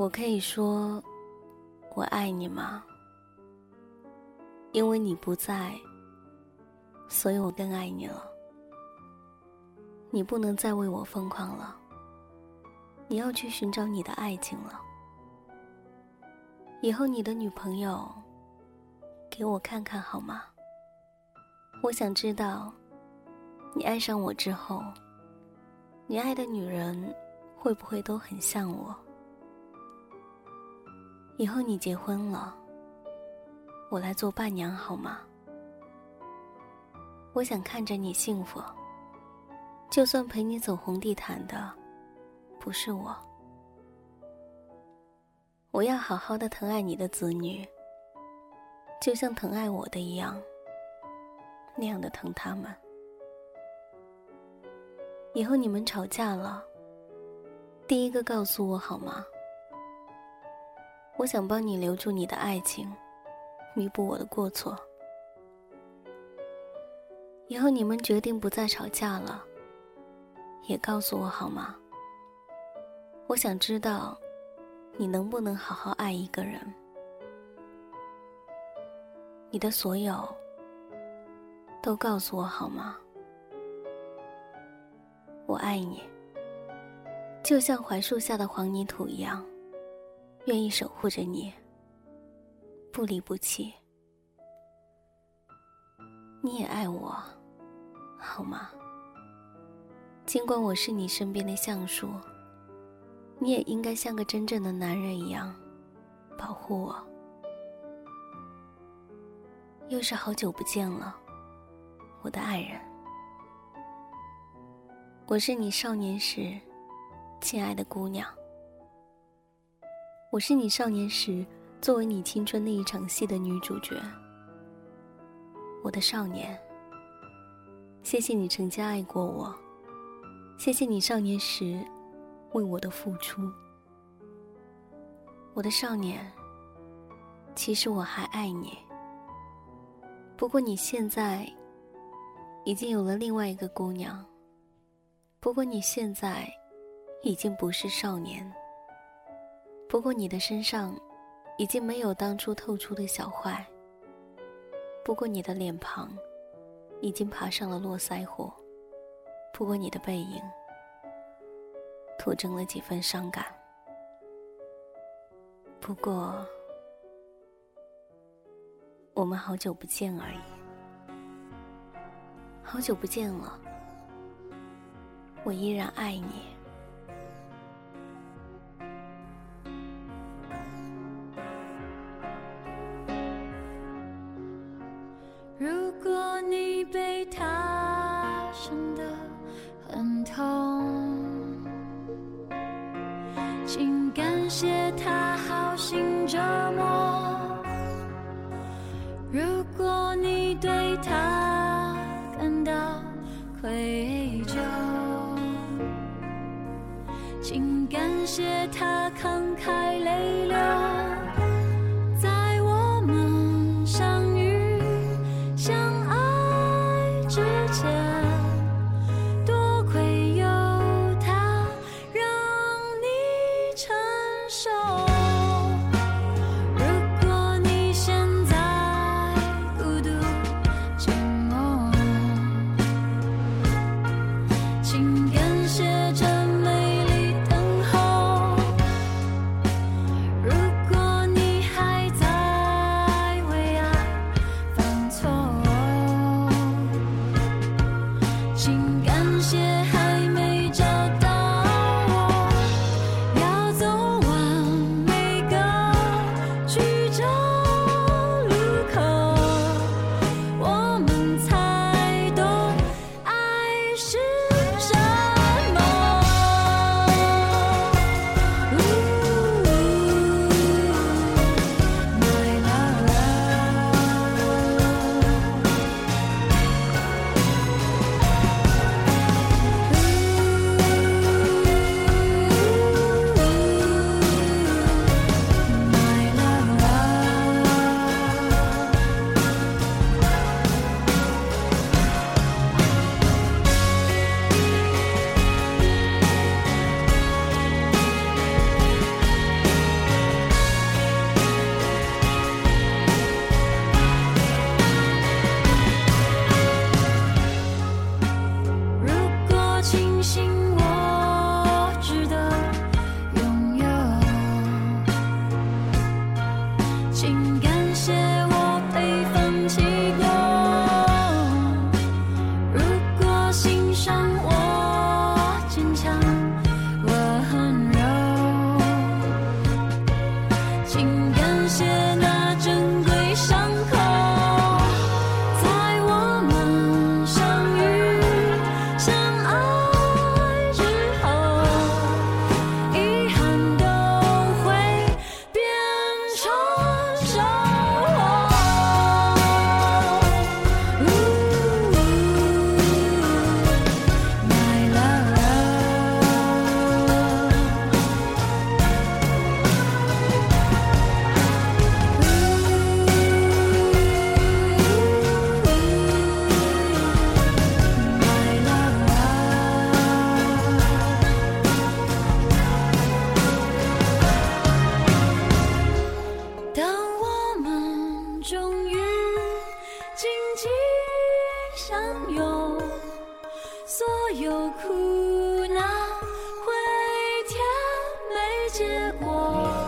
我可以说我爱你吗？因为你不在，所以我更爱你了。你不能再为我疯狂了，你要去寻找你的爱情了。以后你的女朋友，给我看看好吗？我想知道，你爱上我之后，你爱的女人会不会都很像我？以后你结婚了，我来做伴娘好吗？我想看着你幸福，就算陪你走红地毯的不是我，我要好好的疼爱你的子女，就像疼爱我的一样，那样的疼他们。以后你们吵架了，第一个告诉我好吗？我想帮你留住你的爱情，弥补我的过错。以后你们决定不再吵架了，也告诉我好吗？我想知道，你能不能好好爱一个人？你的所有，都告诉我好吗？我爱你，就像槐树下的黄泥土一样。愿意守护着你，不离不弃。你也爱我，好吗？尽管我是你身边的橡树，你也应该像个真正的男人一样，保护我。又是好久不见了，我的爱人。我是你少年时亲爱的姑娘。我是你少年时作为你青春那一场戏的女主角，我的少年。谢谢你曾经爱过我，谢谢你少年时为我的付出，我的少年。其实我还爱你，不过你现在已经有了另外一个姑娘，不过你现在已经不是少年。不过你的身上，已经没有当初透出的小坏。不过你的脸庞，已经爬上了络腮胡。不过你的背影，徒增了几分伤感。不过，我们好久不见而已。好久不见了，我依然爱你。请感谢他好心折磨。如果你对他感到愧疚，请感谢他慷慨泪流。结果。